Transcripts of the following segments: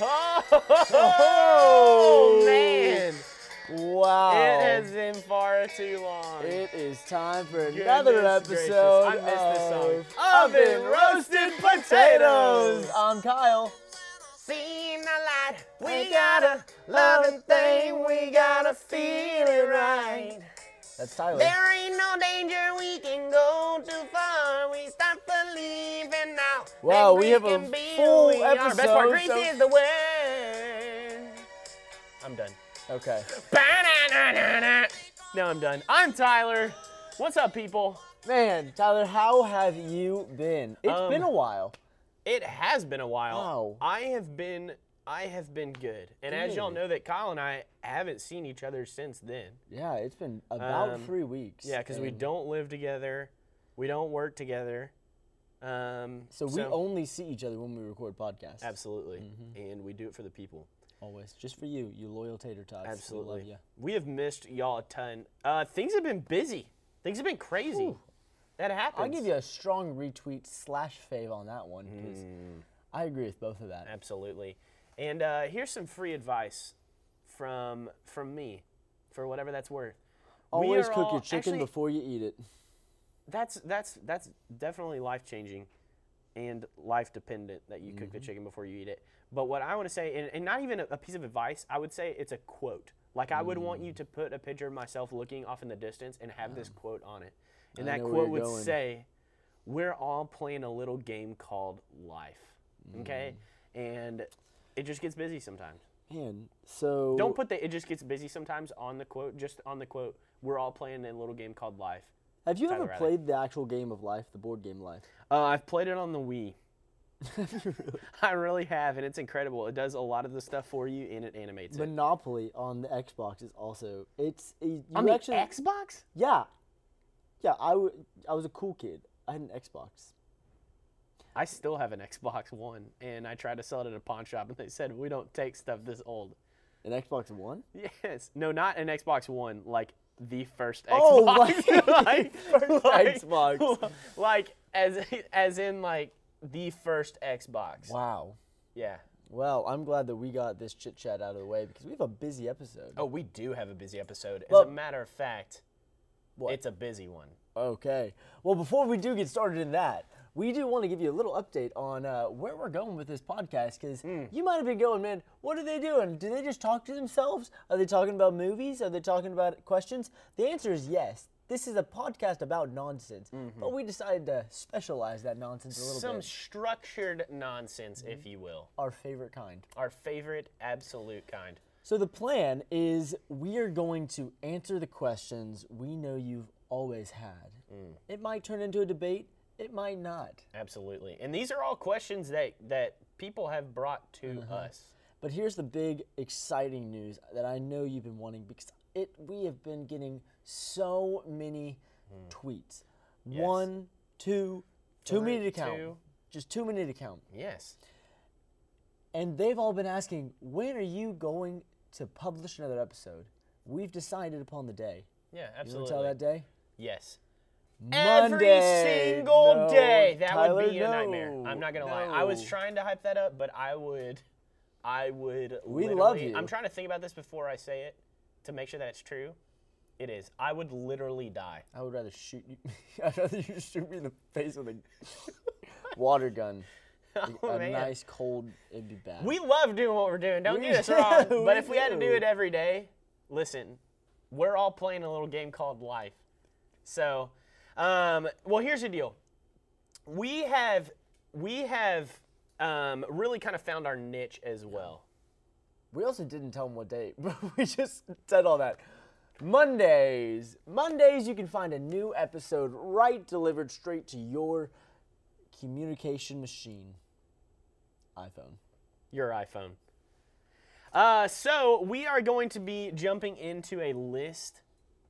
Oh, oh, man. Wow. It has been far too long. It is time for another Goodness gracious, episode I missed this song. of Oven roasted potatoes. I'm Kyle. Seen the light, we got a loving thing, we gotta feel it right. That's Tyler. There ain't no danger, we can go too far. Wow, that we have a full we are. Best part, episode, Grace so- is the word. I'm done. Okay. Ba-na-na-na-na. I'm done. I'm Tyler. What's up, people? Man, Tyler, how have you been? It's Um, been a while. It has been a while. Wow. I have been I have been good. And as y'all know that Kyle and I haven't seen each other since then. Yeah, it's been about Um, three weeks. Yeah, because we don't live together. We don't work together. Um, So we only see each other when we record podcasts. absolutely, Mm-hmm. and we do it for the people. Always. Just for you, you loyal tater tots. We love Absolutely, ya. we have missed y'all a ton. Uh, things have been busy. Things have been crazy. Whew. That happens. I'll give you a strong retweet slash fave on that one because Mm. I agree with both of that. Absolutely. And uh, here's some free advice from from me, for whatever that's worth. Always cook your chicken actually, before you eat it. That's that's that's definitely life changing, and life dependent that you cook Mm-hmm. the chicken before you eat it. But what I want to say, and, and not even a, a piece of advice, I would say it's a quote. Like I would want Mm. you to put a picture of myself looking off in the distance and have this quote on it, and I that quote would going. say, "We're all playing a little game called life." Okay, Mm. and it just gets busy sometimes. Man, so Don't put the "it just gets busy sometimes" on the quote. Just on the quote, we're all playing a little game called life. Have you Tyler ever played the actual game of life, the board game life? Uh, I've played it on the Wii. I really have, and it's incredible. It does a lot of the stuff for you, and it animates it. Monopoly on the Xbox is also it's you On the actually Xbox? yeah yeah I, w- I was a cool kid. I had an Xbox. I still have an Xbox One, and I tried to sell it at a pawn shop, and they said we don't take stuff this old. An Xbox One. Yes, no, not an Xbox One, like the first Oh, Xbox. like like, first like- Xbox. like as as in like the first Xbox. Wow. Yeah. Well, I'm glad that we got this chit chat out of the way because we have a busy episode. Oh, we do have a busy episode. As Well- a matter of fact, What? it's a busy one. Okay. Well, before we do get started in that, we do want to give you a little update on uh, where we're going with this podcast because Hmm. you might have been going, man, what are they doing? Do they just talk to themselves? Are they talking about movies? Are they talking about questions? The answer is yes. This is a podcast about nonsense, but we decided to specialize that nonsense a little Mm-hmm. Some structured nonsense, if you will. Our favorite kind. Our favorite absolute kind. So the plan is we are going to answer the questions we know you've always had. Mm. It might turn into a debate. It might not. Absolutely. And these are all questions that, that people have brought to uh-huh. us. But here's the big exciting news that I know you've been wanting because it we have been getting so many hmm. tweets. One, two, too many to count. two. Just too many to count. Yes. And they've all been asking, when are you going to publish another episode? We've decided upon the day. Yeah, You want absolutely. to tell that day? Yes. Monday. Every single No, day. That Tyler, would be a nightmare. I'm not gonna lie. I was trying to hype that up, but I would I would We love you. I'm trying to think about this before I say it to make sure that it's true. It is. I would literally die. I would rather shoot you. I'd rather you shoot me in the face with a water gun. Oh, a man. nice cold, it'd be bad. We love doing what we're doing. Don't We get us do, wrong. But if we had to do do. it every day, listen, we're all playing a little game called life. So, um, well, here's the deal. We have we have um, really kind of found our niche as well. We also didn't tell them what day, but we just said all that. Mondays. Mondays, you can find a new episode right delivered straight to your communication machine. iPhone. Your iPhone. Uh, so we are going to be jumping into a list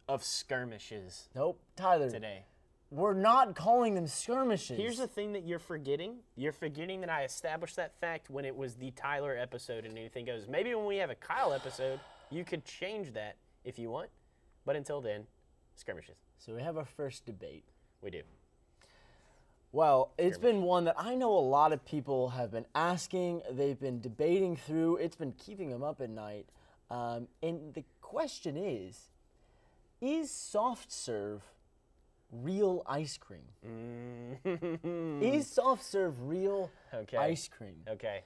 of skirmishes Nope, Tyler. today. We're not calling them skirmishes. Here's the thing that you're forgetting. You're forgetting that I established that fact when it was the Tyler episode and anything goes. Maybe when we have a Kyle episode, you could change that if you want. But until then, skirmishes. so we have our first debate. We do. Well, it's been one that I know a lot of people have been asking. They've been debating through. It's been keeping them up at night. Um, and the question is Is soft serve real ice cream? Is soft serve real Okay. ice cream? Okay.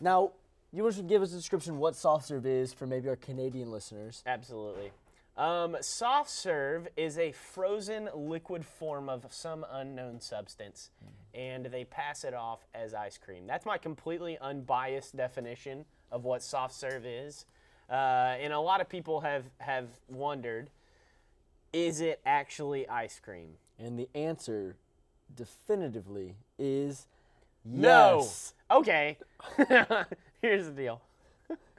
Now, you want to give us a description what soft serve is for maybe our Canadian listeners? Absolutely. Um, soft serve is a frozen liquid form of some unknown substance, and they pass it off as ice cream. That's my completely unbiased definition of what soft serve is. Uh, and a lot of people have, have wondered is it actually ice cream? And the answer definitively is No. yes. Okay. Here's the deal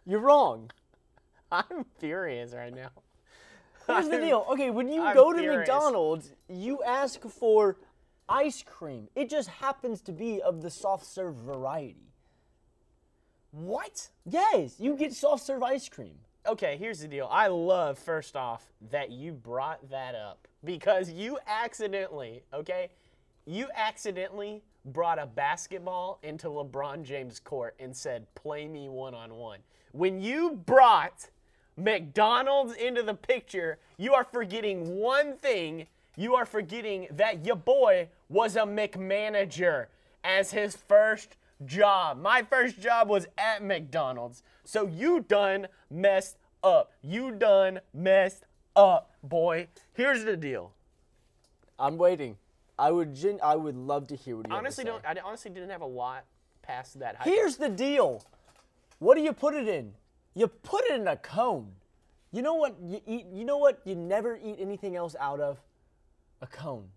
You're wrong. I'm furious right now. Here's the deal. Okay, when you I'm go to furious. McDonald's, you ask for ice cream. It just happens to be of the soft serve variety. What? Yes, you get soft serve ice cream. Okay, here's the deal. I love, first off, that you brought that up because you accidentally, okay, you accidentally brought a basketball into LeBron James' court and said, play me one on one. When you brought McDonald's into the picture, you are forgetting one thing. You are forgetting that your boy was a McManager as his first job. My first job was at McDonald's. So you done messed up. You done messed up, boy. Here's the deal. I'm waiting. I would gen- I would love to hear what you have to Honestly, say. don't I honestly didn't have a lot past that. hype. Here's the deal. What do you put it in? You put it in a cone. You know what you eat you know what you never eat anything else out of? A cone.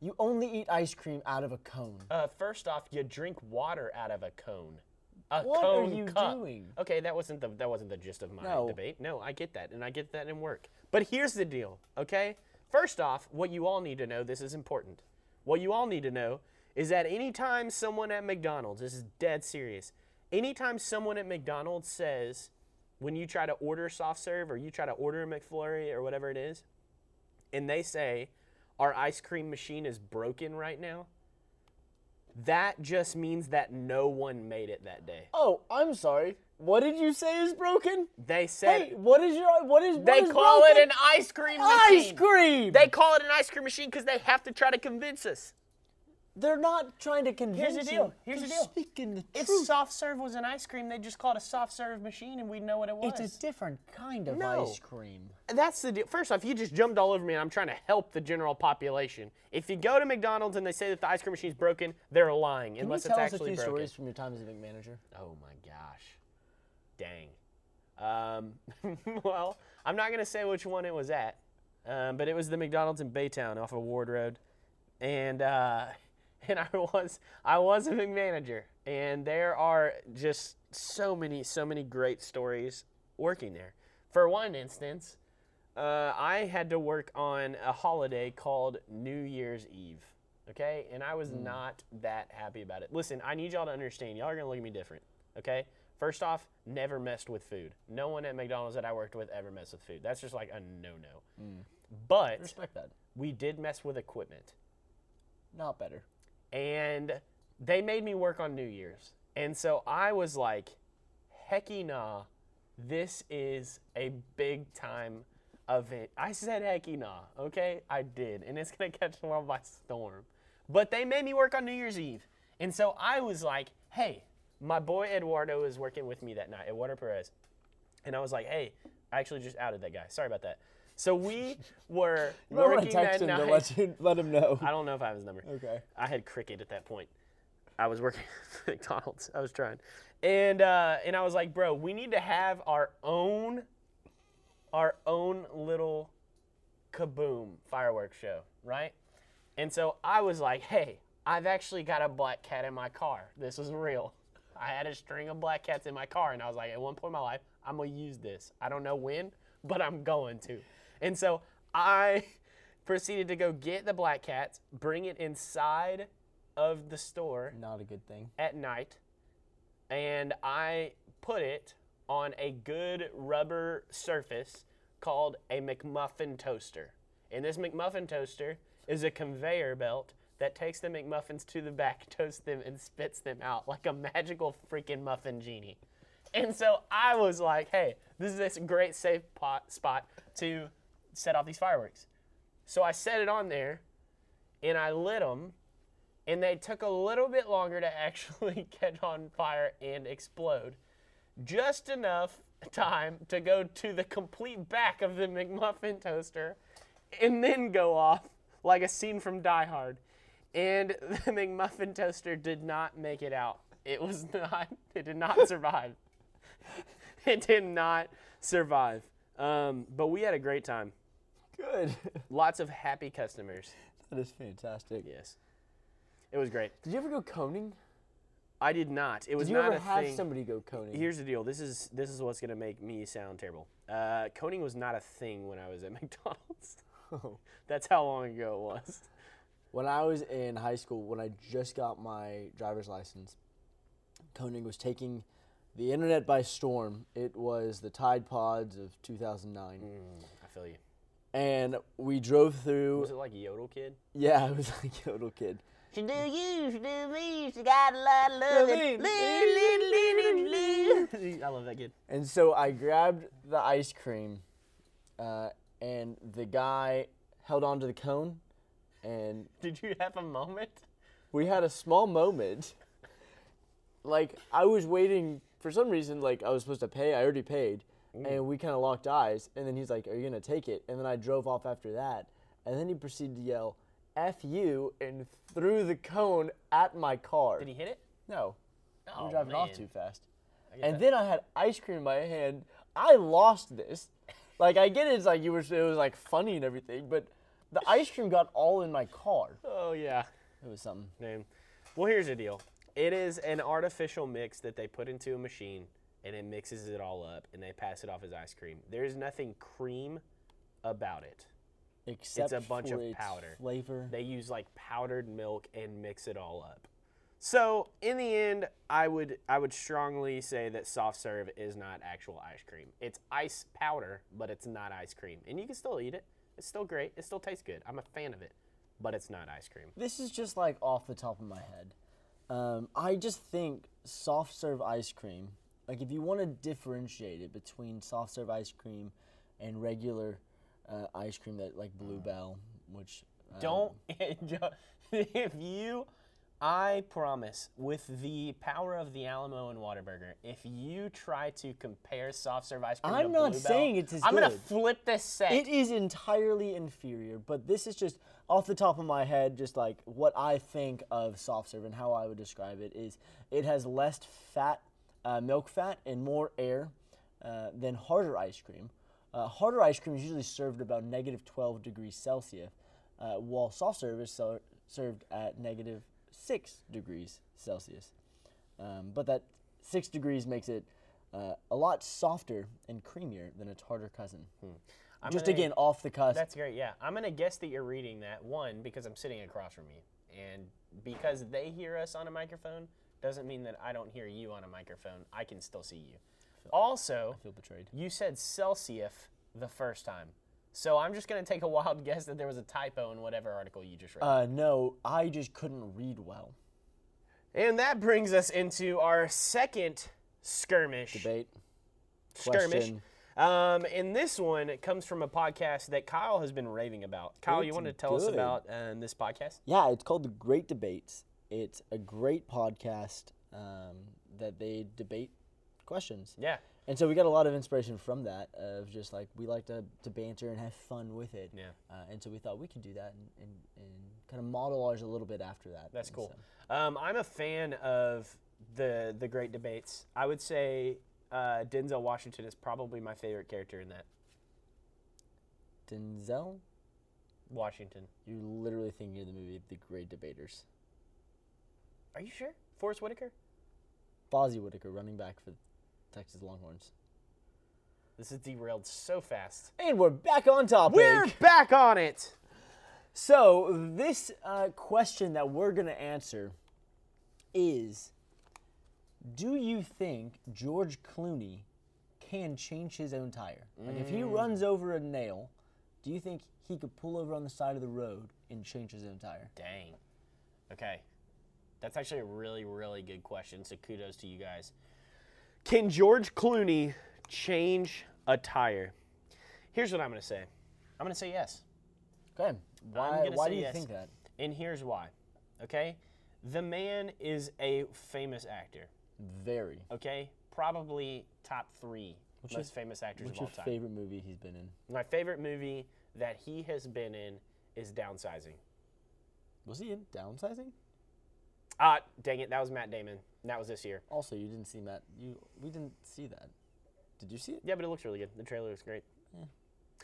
You only eat ice cream out of a cone. Uh, first off, you drink water out of a cone. A What are you cup. doing? Okay, that wasn't the that wasn't the gist of my No. debate. No, I get that, and I get that in work. But here's the deal, okay? First off, what you all need to know, this is important. What you all need to know is that anytime someone at McDonald's, this is dead serious, anytime someone at McDonald's says, when you try to order soft serve or you try to order a McFlurry or whatever it is, and they say, our ice cream machine is broken right now, that just means that no one made it that day. Oh, I'm sorry. What did you say is broken? They said Hey, what is your what is they is call broken? it an ice cream machine. ice cream. They call it an ice cream machine because they have to try to convince us. They're not trying to convince you. Here's the deal. Here's the deal. Speaking the If truth. soft serve was an ice cream, they'd just call it a soft serve machine and we'd know what it was. It's a different kind of No. ice cream. That's the deal. First off, you just jumped all over me, and I'm trying to help the general population. If you go to McDonald's and they say that the ice cream machine's broken, they're lying Can unless you tell it's us a few broken. stories from your time as a manager? Oh my gosh. Dang. Um, well, I'm not going to say which one it was at, um, but it was the McDonald's in Baytown off of Ward Road. And, uh, and I was I was a big manager, and there are just so many so many great stories working there. For one instance, uh, I had to work on a holiday called New Year's Eve. Okay, and I was not that happy about it. Listen, I need y'all to understand. Y'all are gonna look at me different. Okay. First off, never messed with food. No one at McDonald's that I worked with ever messed with food. That's just like a no-no. But Respect that. we did mess with equipment Not better. And they made me work on New Year's. And so I was like, hecky nah, this is a big time event. I said hecky nah, okay? I did. And it's gonna catch the world by storm. But they made me work on New Year's Eve. And so I was like, hey, my boy Eduardo is working with me that night, Eduardo Perez. And I was like, hey, I actually just outed that guy. Sorry about that. So we were You might want working text that him night. to let, you, let him know. I don't know if I have his number. Okay. I had cricket at that point. I was working at McDonald's. I was trying, and uh, and I was like, bro, we need to have our own, our own little kaboom fireworks show, right? And so I was like, hey, I've actually got a black cat in my car. This is real. I had a string of black cats in my car, and I was like, at one point in my life, I'm gonna use this. I don't know when, but I'm going to. And so I proceeded to go get the black cats, bring it inside of the store Not a good thing. at night, and I put it on a good rubber surface called a McMuffin toaster. And this McMuffin toaster is a conveyor belt that takes the McMuffins to the back, toasts them, and spits them out like a magical freaking muffin genie. And so I was like, hey, this is this great safe pot, spot to set off these fireworks. So I set it on there and I lit them, and they took a little bit longer to actually catch on fire and explode. Just enough time to go to the complete back of the McMuffin toaster and then go off like a scene from Die Hard. And the McMuffin toaster did not make it out. It was not, it did not survive. it did not survive. Um, but we had a great time. Good. Lots of happy customers. that is fantastic. Yes. It was great. Did you ever go coning? I did not. It was Did you not ever have thing. somebody go coning? Here's the deal. This is this is what's gonna make me sound terrible. Uh, coning was not a thing when I was at McDonald's. Oh. That's how long ago it was. When I was in high school, when I just got my driver's license, coning was taking the internet by storm. It was the Tide Pods of 2009. I feel you. And we drove through. Was it like Yodel Kid? yeah, it was like Yodel Kid. She do you, she do me, she got a lot of love. Love I love that kid. And so I grabbed the ice cream, uh, and the guy held onto the cone, and Did you have a moment? we had a small moment. Like I was waiting for some reason, like I was supposed to pay. I already paid, and mm. we kind of locked eyes. And then he's like, "Are you gonna take it?" And then I drove off after that. And then he proceeded to yell, "F you!" and threw the cone at my car. Did he hit it? No, Oh, I'm driving off too fast. And that. then I had ice cream in my hand. I lost this. Like I get it, it's like you were, it was like funny and everything, but the ice cream got all in my car. Oh yeah. It was something. Man. Well, here's the deal. It is an artificial mix that they put into a machine, and it mixes it all up, and they pass it off as ice cream. There is nothing cream about it. Except a bunch of powder. Flavor. They use like powdered milk and mix it all up. So in the end, I would I would strongly say that soft serve is not actual ice cream. It's ice powder, but it's not ice cream, and you can still eat it. It's still great. It still tastes good. I'm a fan of it, but it's not ice cream. This is just like off the top of my head. Um, I just think soft serve ice cream, like if you want to differentiate it between soft serve ice cream and regular uh, ice cream that like Bluebell, which um, Don't if you I promise with the power of the Alamo and Whataburger, if you try to compare soft serve ice cream I'm not Bluebell, saying it's as I'm gonna flip this set. It is entirely inferior, but this is just off the top of my head, just like what I think of soft serve and how I would describe it is it has less fat, uh, milk fat, and more air uh, than harder ice cream. Uh, harder ice cream is usually served about negative 12 degrees Celsius, uh, while soft serve is ser- served at negative 6 degrees Celsius. Um, but that 6 degrees makes it uh, a lot softer and creamier than its harder cousin. I'm Just gonna- again off the cusp. That's great. Yeah, I'm gonna guess that you're reading that one because I'm sitting across from you, and because they hear us on a microphone doesn't mean that I don't hear you on a microphone. I can still see you. Also, feel betrayed. you said Celsius the first time, so I'm just gonna take a wild guess that there was a typo in whatever article you just read. Uh, no, I just couldn't read well. and that brings us into our second skirmish. Debate. skirmish. Um, and this one it comes from a podcast that Kyle has been raving about. Kyle, you want to tell us about um, this podcast? Yeah, it's called the Great Debates. It's a great podcast um, that they debate questions. Yeah. And so we got a lot of inspiration from that of just like we like to, to banter and have fun with it. Yeah. Uh, and so we thought we could do that and, and, and kind of model ours a little bit after that. That's And cool. so- Um, I'm a fan of the the great debates. I would say uh, Denzel Washington is probably my favorite character in that. Denzel, Washington. you're literally thinking of the movie The Great Debaters. Are you sure? Forest Whitaker. Fozzy Whittaker running back for Texas Longhorns. This is derailed so fast. And we're back on topic. We're back on it. So this uh, question that we're gonna answer is: Do you think George Clooney can change his own tire? Like if he runs over a nail, do you think he could pull over on the side of the road and change his own tire? Dang. Okay. That's actually a really, really good question. So kudos to you guys. Can George Clooney change a tire? Here's what I'm going to say I'm going to say yes. Okay. Why, why do you yes. think that? And here's why. Okay? The man is a famous actor. Very. Okay? Probably top three your- most famous actors What's of all your time. favorite movie he's been in? My favorite movie that he has been in is Downsizing. Was he in Downsizing? Ah, dang it, that was Matt Damon. That was this year. Also, you didn't see Matt. You we didn't see that. Did you see it? Yeah, but it looks really good. The trailer looks great.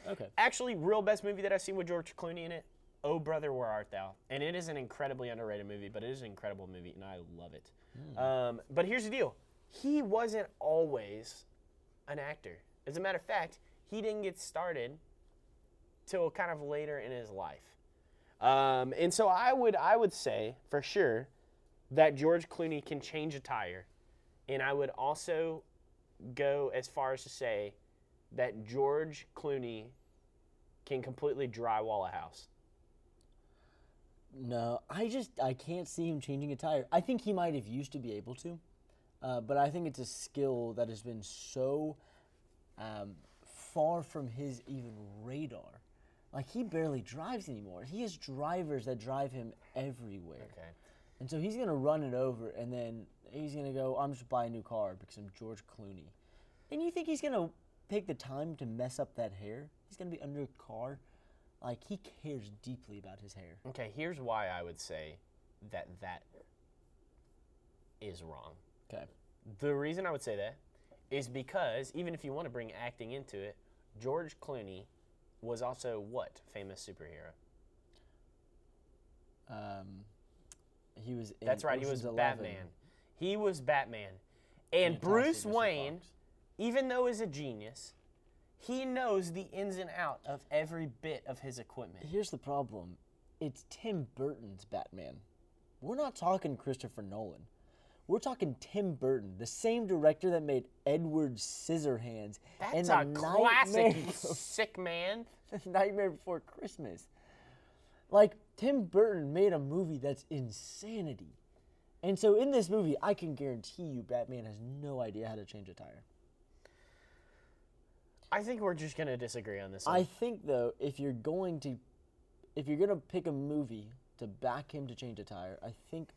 Okay. Actually, real best movie that I've seen with George Clooney in it, Oh Brother, Where Art Thou? And it is an incredibly underrated movie, but it is an incredible movie, and I love it. Um, but here's the deal: he wasn't always an actor. As a matter of fact, he didn't get started till kind of later in his life. Um, and so I would I would say for sure that George Clooney can change a tire, and I would also go as far as to say that George Clooney can completely drywall a house. No, I just I can't see him changing a tire. I think he might have used to be able to, uh, but I think it's a skill that has been so um, far from his even radar. Like he barely drives anymore. He has drivers that drive him everywhere, Okay. And so he's gonna run it over, and then he's gonna go, "I'm just buy a new car because I'm George Clooney." And you think he's gonna take the time to mess up that hair? He's gonna be under a car. Like he cares deeply about his hair. Okay, here's why I would say that that is wrong. Okay. The reason I would say that is because even if you want to bring acting into it, George Clooney was also what famous superhero? Um, he was. In That's right, he was Eleven. Batman. He was Batman. And Bruce Wayne, Fox. even though he's a genius, he knows the ins and out of every bit of his equipment. Here's the problem: it's Tim Burton's Batman. We're not talking Christopher Nolan. We're talking Tim Burton, the same director that made Edward Scissorhands and That's the a classic, Nightmare, sick man. Nightmare Before Christmas. Like Tim Burton made a movie that's insanity, and so in this movie, I can guarantee you, Batman has no idea how to change a tire. I think we're just gonna disagree on this. One. I think though, if you're going to, if you're gonna pick a movie to back him to change a tire, I think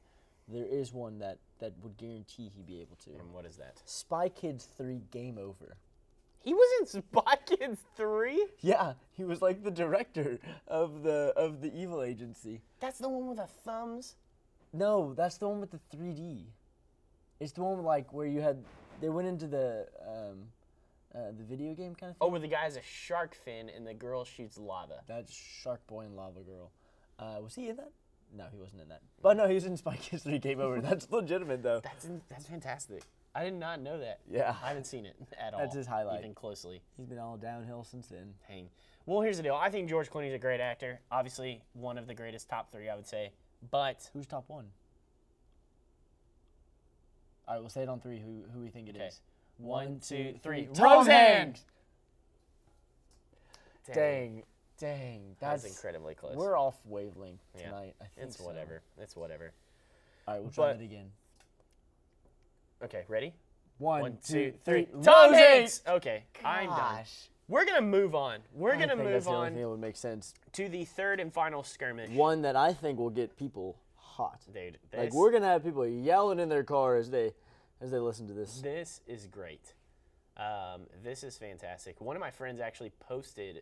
there is one that that would guarantee he'd be able to. And what is that? Spy Kids Three: Game Over. He was in Spy Kids 3? Yeah, he was like the director of the of the evil agency. That's the one with the thumbs? No, that's the one with the 3D. It's the one like where you had they went into the um, uh, the video game kind of thing. Oh, where the guy has a shark fin and the girl shoots lava. That's Shark Boy and Lava Girl. Uh, was he in that? No, he wasn't in that. But no, he was in Spy Kids 3 Game Over. That's legitimate though. That's in, that's fantastic. I did not know that. Yeah. I haven't seen it at all. That's his highlight. Even closely. He's been all downhill since then. Hang. Well, here's the deal. I think George Clooney's a great actor. Obviously, one of the greatest top three, I would say. But Who's top one? All right, we'll say it on three. Who who we think it is? Okay. one, two, three. Tom Roseanne! Hanks! Dang, dang, That's that's incredibly close. We're off wavelength Yeah. tonight. I think it's so. whatever. It's whatever. All right, we'll try But- it again. Okay, ready? One, One, two, two, three. three. Tom Roseanne! Hanks. Okay, I'm done. Gosh. We're gonna move on. We're I gonna think that's move the only on thing that would make sense. to the third and final skirmish. One that I think will get people hot. Dude, Like we're gonna have people yelling in their car as they as they listen to this. this is great. Um, this is fantastic. One of my friends actually posted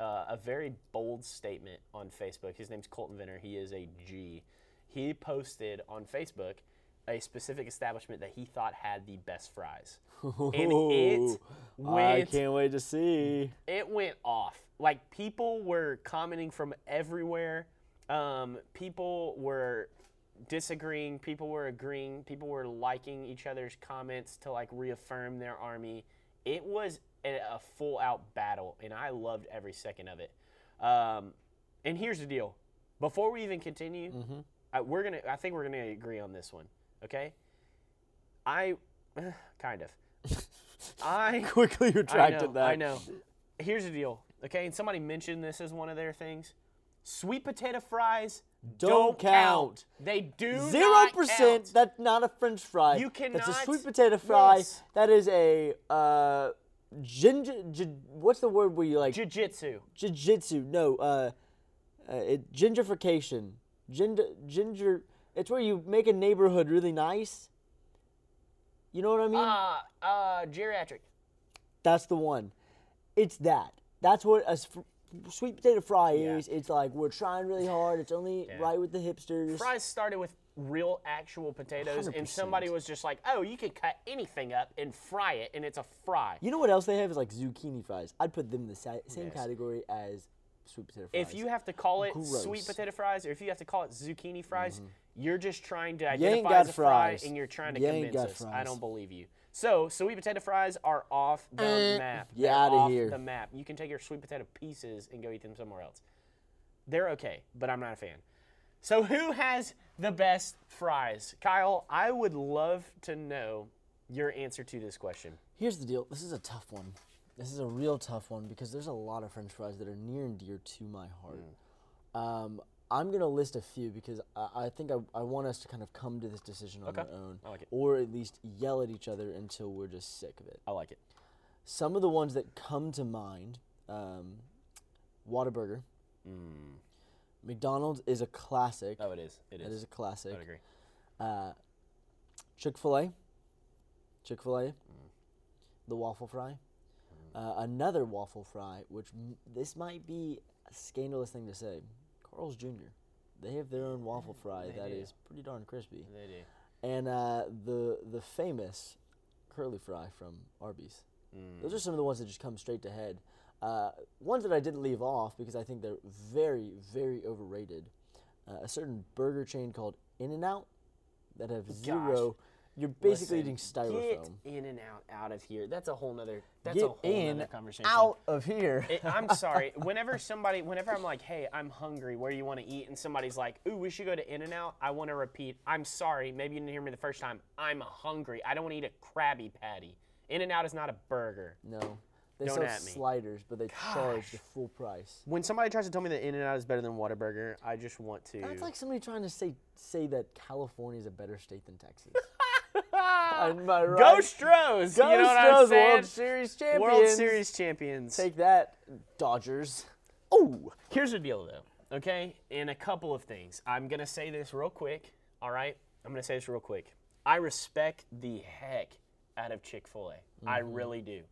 uh, a very bold statement on Facebook. His name's Colton Venner. He is a G. He posted on Facebook a specific establishment that he thought had the best fries. And it Ooh, I can't wait to see. it went off. Like people were commenting from everywhere. Um, people were disagreeing. People were agreeing. People were liking each other's comments to like reaffirm their army. It was a, a full out battle, and I loved every second of it. Um, and here's the deal: before we even continue, I, we're gonna. I think we're gonna agree on this one. Okay. I, kind of. I Quickly I retracted know, that. I know. Here's the deal, okay? And somebody mentioned this as one of their things. Sweet potato fries don't, count. They do Zero not percent. count. That's not a French fry. You cannot. That's a sweet potato fry. Yes. That is a uh, ginger. gi- what's the word where you like Jiu-jitsu. jiu-jitsu? No, uh, uh, it, gingerfication. Ginger, ginger. It's where you make a neighborhood really nice. You know what I mean? Uh, uh, geriatric. That's the one. It's that. That's what a s- sweet potato fry Yeah. is. It's like we're trying really hard. It's only Yeah. right with the hipsters. Fries started with real actual potatoes, and 100%. somebody was just like, "Oh, you could cut anything up and fry it, and it's a fry." You know what else they have is like zucchini fries. I'd put them in the sa- same Yes. category as sweet potato fries. If you have to call it Gross. Mm-hmm. sweet potato fries, or if you have to call it zucchini fries, you're just trying to identify got as a fry, fries. and you're trying to You convince got us. I don't believe you. So sweet potato fries are off the Eh, map. get They're outta off here. The map. You can take your sweet potato pieces and go eat them somewhere else. They're okay, but I'm not a fan. So who has the best fries? Kyle, I would love to know your answer to this question. Here's the deal. This is a tough one. This is a real tough one because there's a lot of French fries that are near and dear to my heart. Mm. Um, I'm gonna list a few because I, I think I, I want us to kind of come to this decision on Okay. our own, I like it. or at least yell at each other until we're just sick of it. I like it. Some of the ones that come to mind, um, Whataburger. McDonald's is a classic. Mm. Oh, it is. It is. It is a classic. I agree. Uh, Chick Fil A, Chick Fil A. The waffle fry. Uh, another waffle fry, which m- this might be a scandalous thing to say. Carl's Jr. They have their own waffle fry They that do. is pretty darn crispy. They do. And uh, the the famous curly fry from Arby's. Mm. Those are some of the ones that just come straight to head. Uh, ones that I didn't leave off because I think they're very, very overrated. Uh, a certain burger chain called In and Out that have zero. You're basically Listen, eating styrofoam. Get in and out out of here. That's a whole nother. That's Get a whole in, nother conversation. out of here. It- I'm sorry. Whenever somebody, whenever I'm like, "Hey, I'm hungry. Where do you want to eat?" and somebody's like, "Ooh, we should go to In and Out," I want to repeat. I'm sorry. Maybe you didn't hear me the first time. I'm hungry. I don't want to eat a Krabby Patty. In and Out is not a burger. no, they Don't sell sliders, but they charge the full price. When somebody tries to tell me that In and Out is better than Whataburger, I just want to. That's like somebody trying to say say that California is a better state than Texas. Am I right? Go Stros! Go you know Stros. World Series champions. World Series champions. Take that, Dodgers. Oh, here's the deal though. Okay, and a couple of things. I'm gonna say this real quick. All right, I'm gonna say this real quick. I respect the heck out of Chick Fil A. I mm-hmm. really do.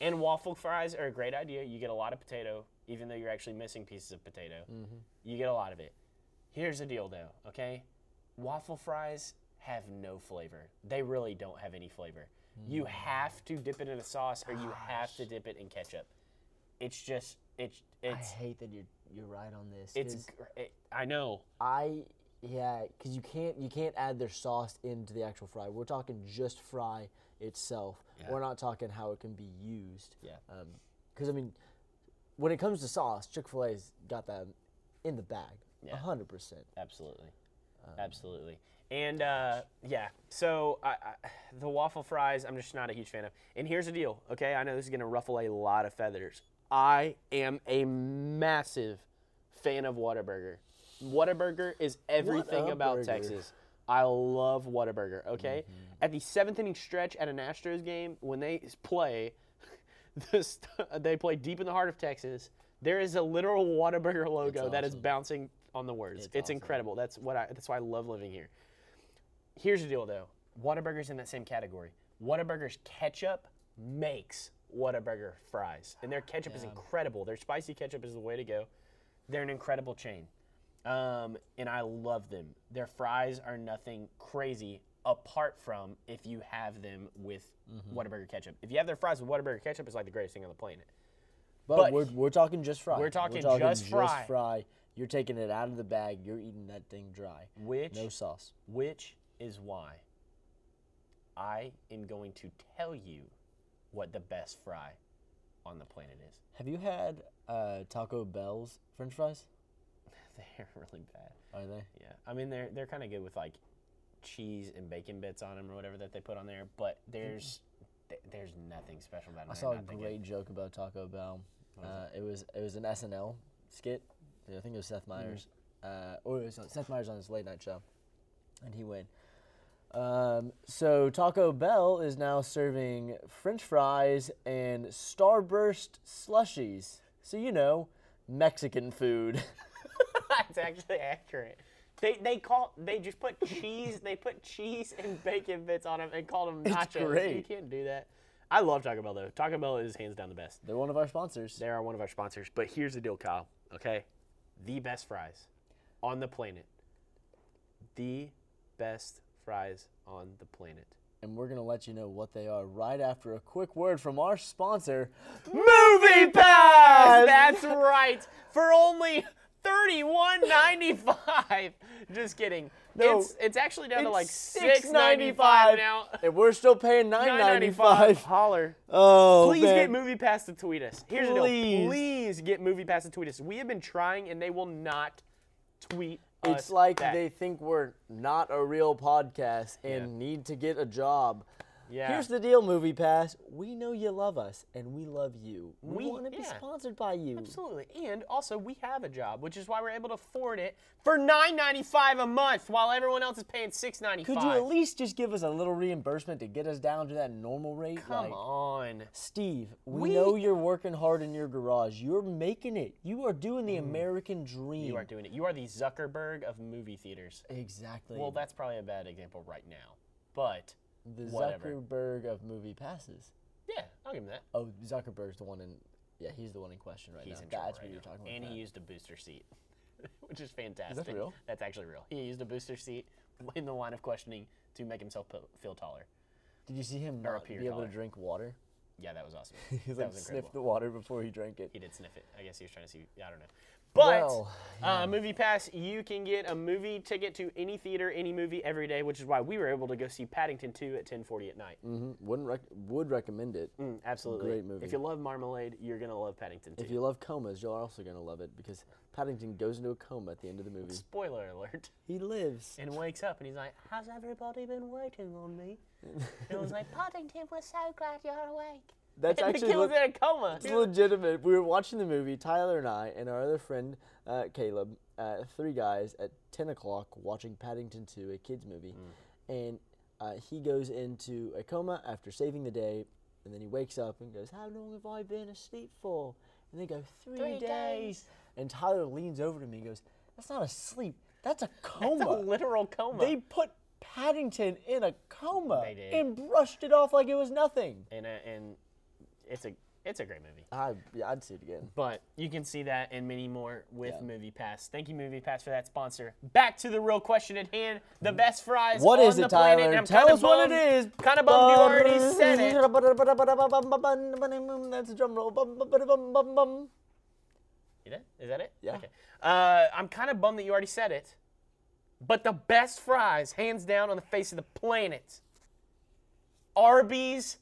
And waffle fries are a great idea. You get a lot of potato, even though you're actually missing pieces of potato. Mm-hmm. You get a lot of it. Here's the deal though. Okay, waffle fries have no flavor. They really don't have any flavor. You have to dip it in a sauce, or you have to dip it in ketchup. It's just it's I hate that you're you're right on this. It's it, I know. I yeah, because you can't you can't add their sauce into the actual fry. We're talking just fry itself. We're not talking how it can be used. Yeah. Um, Because I mean, when it comes to sauce, Chick Fil A's got that in the bag. A Yeah. hundred percent. Absolutely, absolutely. And uh, yeah, so I, I, the waffle fries, I'm just not a huge fan of. And here's the deal, okay? I know this is gonna ruffle a lot of feathers. I am a massive fan of Whataburger. Whataburger is everything about. Texas. I love Whataburger. Okay, at the seventh inning stretch at an Astros game, when they play, this, they play deep in the heart of Texas. There is a literal Whataburger logo that is bouncing on the words. It's, awesome. incredible. That's what I. That's why I love living here. Here's the deal, though. Whataburger's in that same category. Whataburger's ketchup makes Whataburger fries, and their ketchup is incredible. Their spicy ketchup is the way to go. They're an incredible chain, um, and I love them. Their fries are nothing crazy apart from if you have them with Whataburger ketchup. If you have their fries with Whataburger ketchup, it's like the greatest thing on the planet. But, But- we're, we're talking just fry. We're talking just fry. fry. You're taking it out of the bag. You're eating that thing dry. Which No sauce. Which is why I am going to tell you what the best fry on the planet is. Have you had uh, Taco Bell's French fries? They're really bad. Are they? Yeah, I mean they're they're kind of good with like cheese and bacon bits on them or whatever that they put on there, but there's th- there's nothing special about them. I saw a great joke about Taco Bell. Uh, it was it was an SNL skit. I think it was Seth Meyers. uh, or it was Seth Meyers on his late night show, and he went. Um, so Taco Bell is now serving French fries and Starburst slushies. So you know, Mexican food. That's actually accurate. They they call they just put cheese they put cheese and bacon bits on them and called them nachos. You great. You can't do that. I love Taco Bell though. Taco Bell is hands down the best. They're one of our sponsors. They are one of our sponsors. But here's the deal, Kyle. Okay, the best fries on the planet. The best fries on the planet. and we're gonna let you know what they are right after a quick word from our sponsor, Movie Pass. That's right. For only thirty-one ninety-five. Just kidding. No, it's it's actually down to like six ninety-five now. and we're still paying 9.95. five. Holler. Oh, Please man. get Movie Pass to tweet us. Here's the deal. Please. Please get Movie Pass to tweet us. We have been trying, and they will not tweet It's like they think we're not a real podcast and Yeah. need to get a job. Yeah. Here's the deal, Movie Pass. We know you love us, and we love you. We, We- want to be sponsored by you. Absolutely. And also, we have a job, which is why we're able to afford it for $9.95 a month while everyone else is paying $6.95. Could you at least just give us a little reimbursement to get us down to that normal rate? Come like, on. Steve, we, We- know you're working hard in your garage. You're making it. You are doing the American dream. Mm. You are doing it. You are the Zuckerberg of movie theaters. exactly. Well, that's probably a bad example right now. But, the whatever. Zuckerberg of movie passes. yeah, I'll give him that. Oh, Zuckerberg's the one in. Yeah, he's the one in question right He's now. in That's right what you're talking about. And he used a booster seat, which is fantastic. Is that real? That's actually real. He used a booster seat in the line of questioning to make himself feel taller. Did you see him Or not be able taller. to drink water? Yeah, that was awesome. he like was sniffed the water before he drank it. He did sniff it. I guess he was trying to see. I don't know. But Well, uh, Movie Pass, you can get a movie ticket to any theater, any movie every day, which is why we were able to go see Paddington 2 at 10:40 at night. hmm Wouldn't rec- would recommend it. Mm, absolutely. Great movie. If you love Marmalade, you're gonna love Paddington 2. If you love comas, you're also gonna love it because Paddington goes into a coma at the end of the movie. Spoiler alert. He lives. And wakes up and he's like, "Has everybody been waiting on me?" And it was like, "Paddington, we're so glad you're awake." That's and actually the kid was le- in a coma. it's legitimate. We were watching the movie, Tyler and I, and our other friend uh, Caleb, uh, three guys at 10 o'clock watching Paddington 2, a kids movie, Mm. and uh, he goes into a coma after saving the day, and then he wakes up and goes, "How long have I been asleep for?" And they go, three, Three days. days." And Tyler leans over to me and goes, "That's not a sleep. That's a It's coma." a literal coma. They put Paddington in a coma and brushed it off like it was nothing. and uh, and it's a it's a great movie. I, yeah, I'd see it again. But you can see that and many more with Yeah. Movie Pass. Thank you, Movie Pass, for that sponsor. Back to the real question at hand: the best fries What on is the it, planet. Tyler? And Tell us what it bummed- is. Kinda bummed you already said it. That's a drum roll. You did? Is that it? Yeah. Okay. Uh, I'm kind of bummed that you already said it. But the best fries, hands down, on the face of the planet. Arby's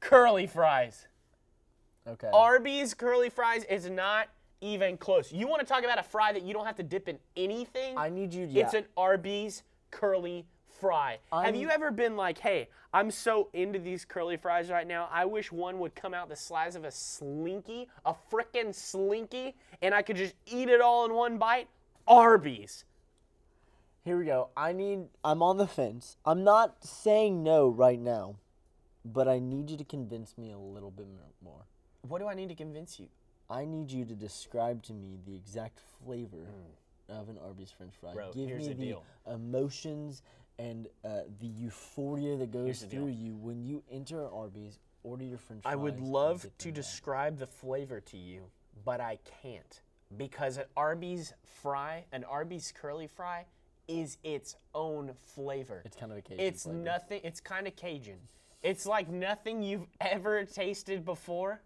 curly fries. Okay. Arby's curly fries is not even close. You want to talk about a fry that you don't have to dip in anything? I need you. Yeah. It's an Arby's curly fry. Have I'm- you ever been like, hey, I'm so into these curly fries right now. I wish one would come out the size of a slinky, a frickin' slinky, and I could just eat it all in one bite? Arby's. Here we go. I need. I'm on the fence. I'm not saying no right now, but I need you to convince me a little bit more. What do I need to convince you? I need you to describe to me the exact flavor of an Arby's French fry. Bro, Give here's me the the deal. emotions and uh, the euphoria that goes Here's deal. through you when you enter Arby's, order your French fries. I would love to them back. describe the flavor to you, but I can't because an Arby's fry, an Arby's curly fry, is its own flavor. It's kind of a Cajun It's flavor. nothing. It's kind of Cajun. It's like nothing you've ever tasted before,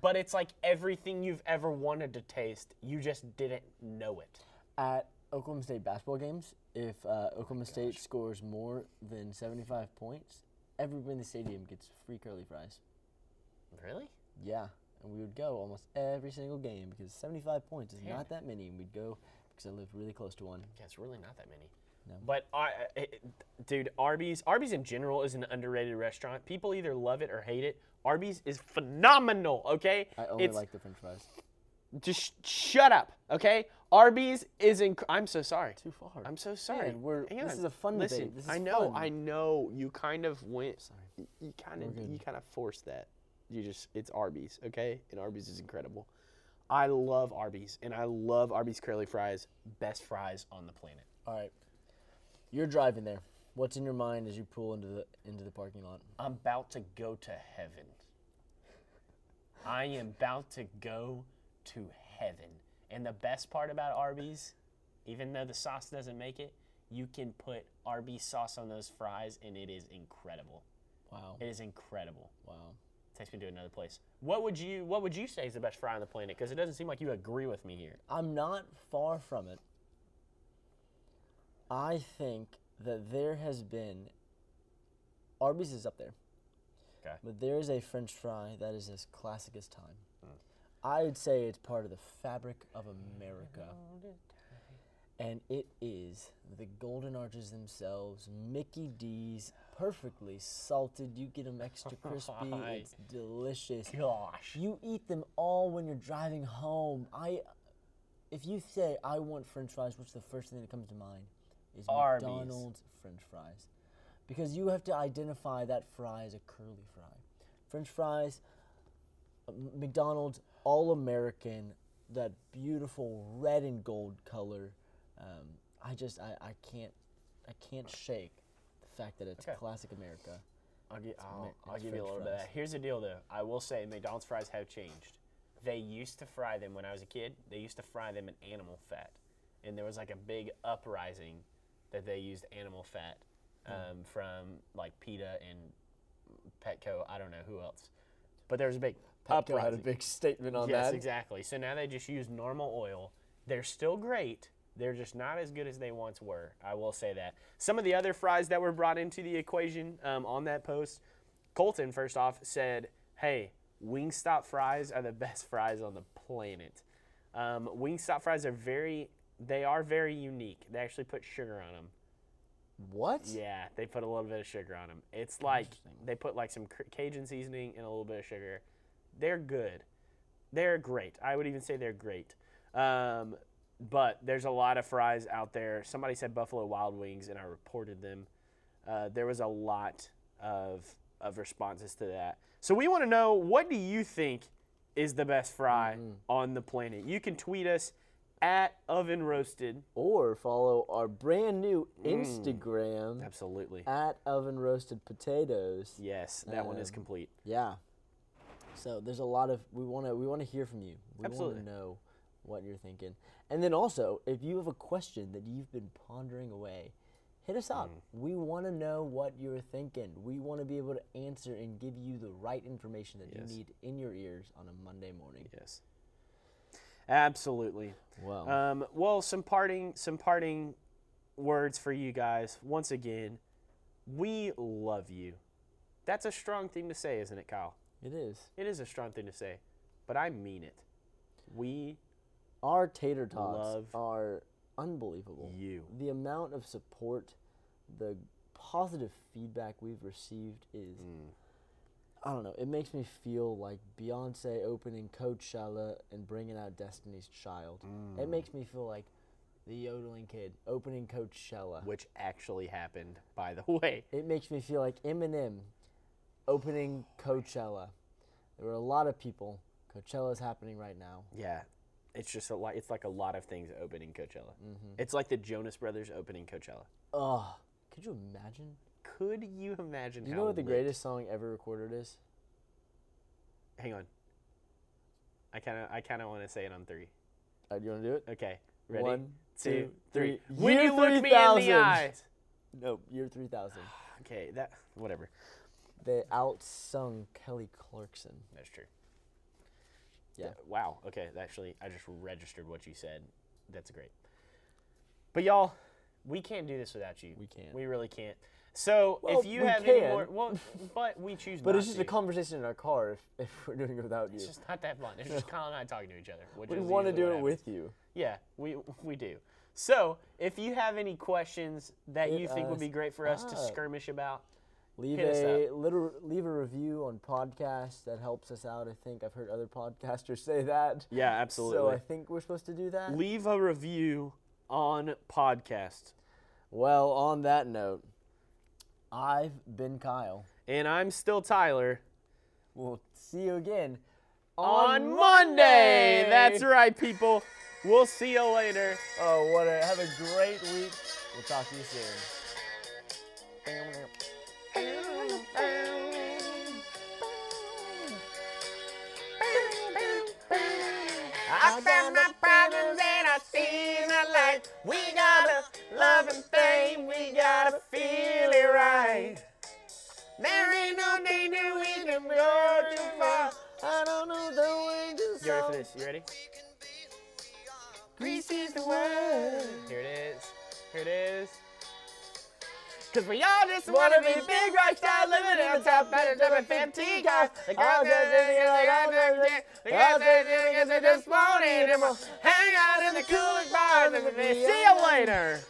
but it's like everything you've ever wanted to taste. You just didn't know it. At Oklahoma State basketball games, if uh, Oklahoma State scores more than 75 points, everybody in the stadium gets free curly fries. Really? Yeah, and we would go almost every single game because 75 points is not that many, and we'd go because I lived really close to one. Yeah, it's really not that many. No. But I, it, dude, Arby's, Arby's in general is an underrated restaurant. People either love it or hate it. Arby's is phenomenal. Okay, I only it's like the French fries. Just sh- shut up, okay? Arby's is inc- I'm so sorry. Too far. I'm so sorry. Man, we're- Hang this on. is a fun Listen, debate. This is I know, fun. I know. You kind of went. y- You kind of, you kind of forced that. You just, it's Arby's, okay? And Arby's is incredible. I love Arby's, and I love Arby's curly fries. Best fries on the planet. All right. You're driving there. What's in your mind as you pull into the into the parking lot? I'm about to go to heaven. I am about to go to heaven. And the best part about Arby's, even though the sauce doesn't make it, you can put Arby's sauce on those fries and it is incredible. Wow. It is incredible. Wow. Takes me to another place. What would you what would you say is the best fry on the planet? Because it doesn't seem like you agree with me here. I'm not far from it. I think that there has been Arby's is up there. Okay. But there is a French fry that is as classic as time. Hmm. I'd say it's part of the fabric of America. And it is the Golden Arches themselves, Mickey D's, perfectly salted. You get them extra crispy. it's delicious. Gosh. You eat them all when you're driving home. I, if you say I want French fries, what's the first thing that comes to mind? Is Arby's. McDonald's French fries, because you have to identify that fry as a curly fry. French fries, uh, McDonald's All American, that beautiful red and gold color. Um, I just I, I can't I can't shake the fact that it's Okay. classic America. I'll, gi- I'll, I'll give you a little bit of that. Here's the deal, though. I will say McDonald's fries have changed. They used to fry them when I was a kid. They used to fry them in animal fat, and there was like a big uprising that they used animal fat Hmm. um, from like PETA and Petco. I don't know who else, but there was a big Petco uprising. had a big statement on yes, that. Yes, exactly. So now they just use normal oil. They're still great. They're just not as good as they once were. I will say that. Some of the other fries that were brought into the equation um, on that post, Colton first off said, "Hey, Wingstop fries are the best fries on the planet. Um, Wingstop fries are very, they are very unique. They actually put sugar on them. What? Yeah, they put a little bit of sugar on them. It's like they put like some Cajun seasoning and a little bit of sugar. They're good. They're great. I would even say they're great. Um, but there's a lot of fries out there. Somebody said Buffalo Wild Wings, and I reported them. Uh, there was a lot of of responses to that. So we want to know what do you think is the best fry on the planet? You can tweet us at Oven Roasted. Or follow our brand new Instagram Absolutely. at Oven Roasted Potatoes. Yes, that one is Um, complete. Yeah. So there's a lot of we want to we want to hear from you. We want to know what you're thinking. And then also, if you have a question that you've been pondering away, hit us up. Mm. We want to know what you're thinking. We want to be able to answer and give you the right information that Yes. you need in your ears on a Monday morning. Yes. Absolutely. Well, Um, well, some parting some parting words for you guys. Once again, we love you. That's a strong thing to say, isn't it, Kyle? it is. It is a strong thing to say, but I mean it. We Our tater tots are unbelievable. you. The amount of support, the positive feedback we've received is Mm. I don't know. It makes me feel like Beyonce opening Coachella and bringing out Destiny's Child. It Mm. makes me feel like the yodeling kid opening Coachella. which actually happened, by the way. It makes me feel like Eminem opening Coachella. There were a lot of people. Coachella is happening right now. Yeah, it's just a lot. It's like a lot of things opening Coachella. Mm-hmm. It's like the Jonas Brothers opening Coachella. Ugh. Could you imagine? Could you imagine? Do you know what the lit- greatest song ever recorded is? Hang on. I kind of, I kind of want to say it on three. Uh, do you want to do it? Okay, ready? One, two, three. three. When Year you look me in 3000. the eyes. Nope, year 3000. Okay, that whatever. They outsung Kelly Clarkson. That's true. Yeah. Th- wow. Okay. Actually, I just registered what you said. That's great. But y'all, we can't do this without you. We can't. We really can't. So Well, if you have any more, well, but we choose. But not it's just to. a conversation in our car if, if we're doing it without you. It's just not that fun. It's just Kyle and I talking to each other. We want to do it happens. with you. Yeah, we we do. So if you have any questions that Hit you think would be great for us to skirmish about, Leave a little, leave a review on podcast. That helps us out. I think I've heard other podcasters say that. Yeah, absolutely. So. I think we're supposed to do that. Leave a review on podcast. Well, on that note, I've been Kyle. And I'm still Tyler. We'll see you again On Monday. That's right, people. We'll see you later. Oh, what a have a great week. We'll talk to you soon. See light. We gotta love and fame, we gotta feel it right. There ain't no danger we can go too far. I don't know the way to You ready for this? You ready? Grease is the word. Here it is. Here it is. Cause we all just wanna be big rock stars living in the top better than 15 cars. The girls are sitting like I'm the girls are sitting they just it. And we'll hang out in the coolest bars and we'll see you later.